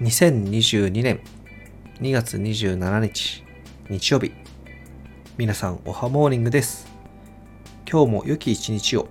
2022年2月27日日曜日。皆さんおはモーニングです。今日も良き一日を。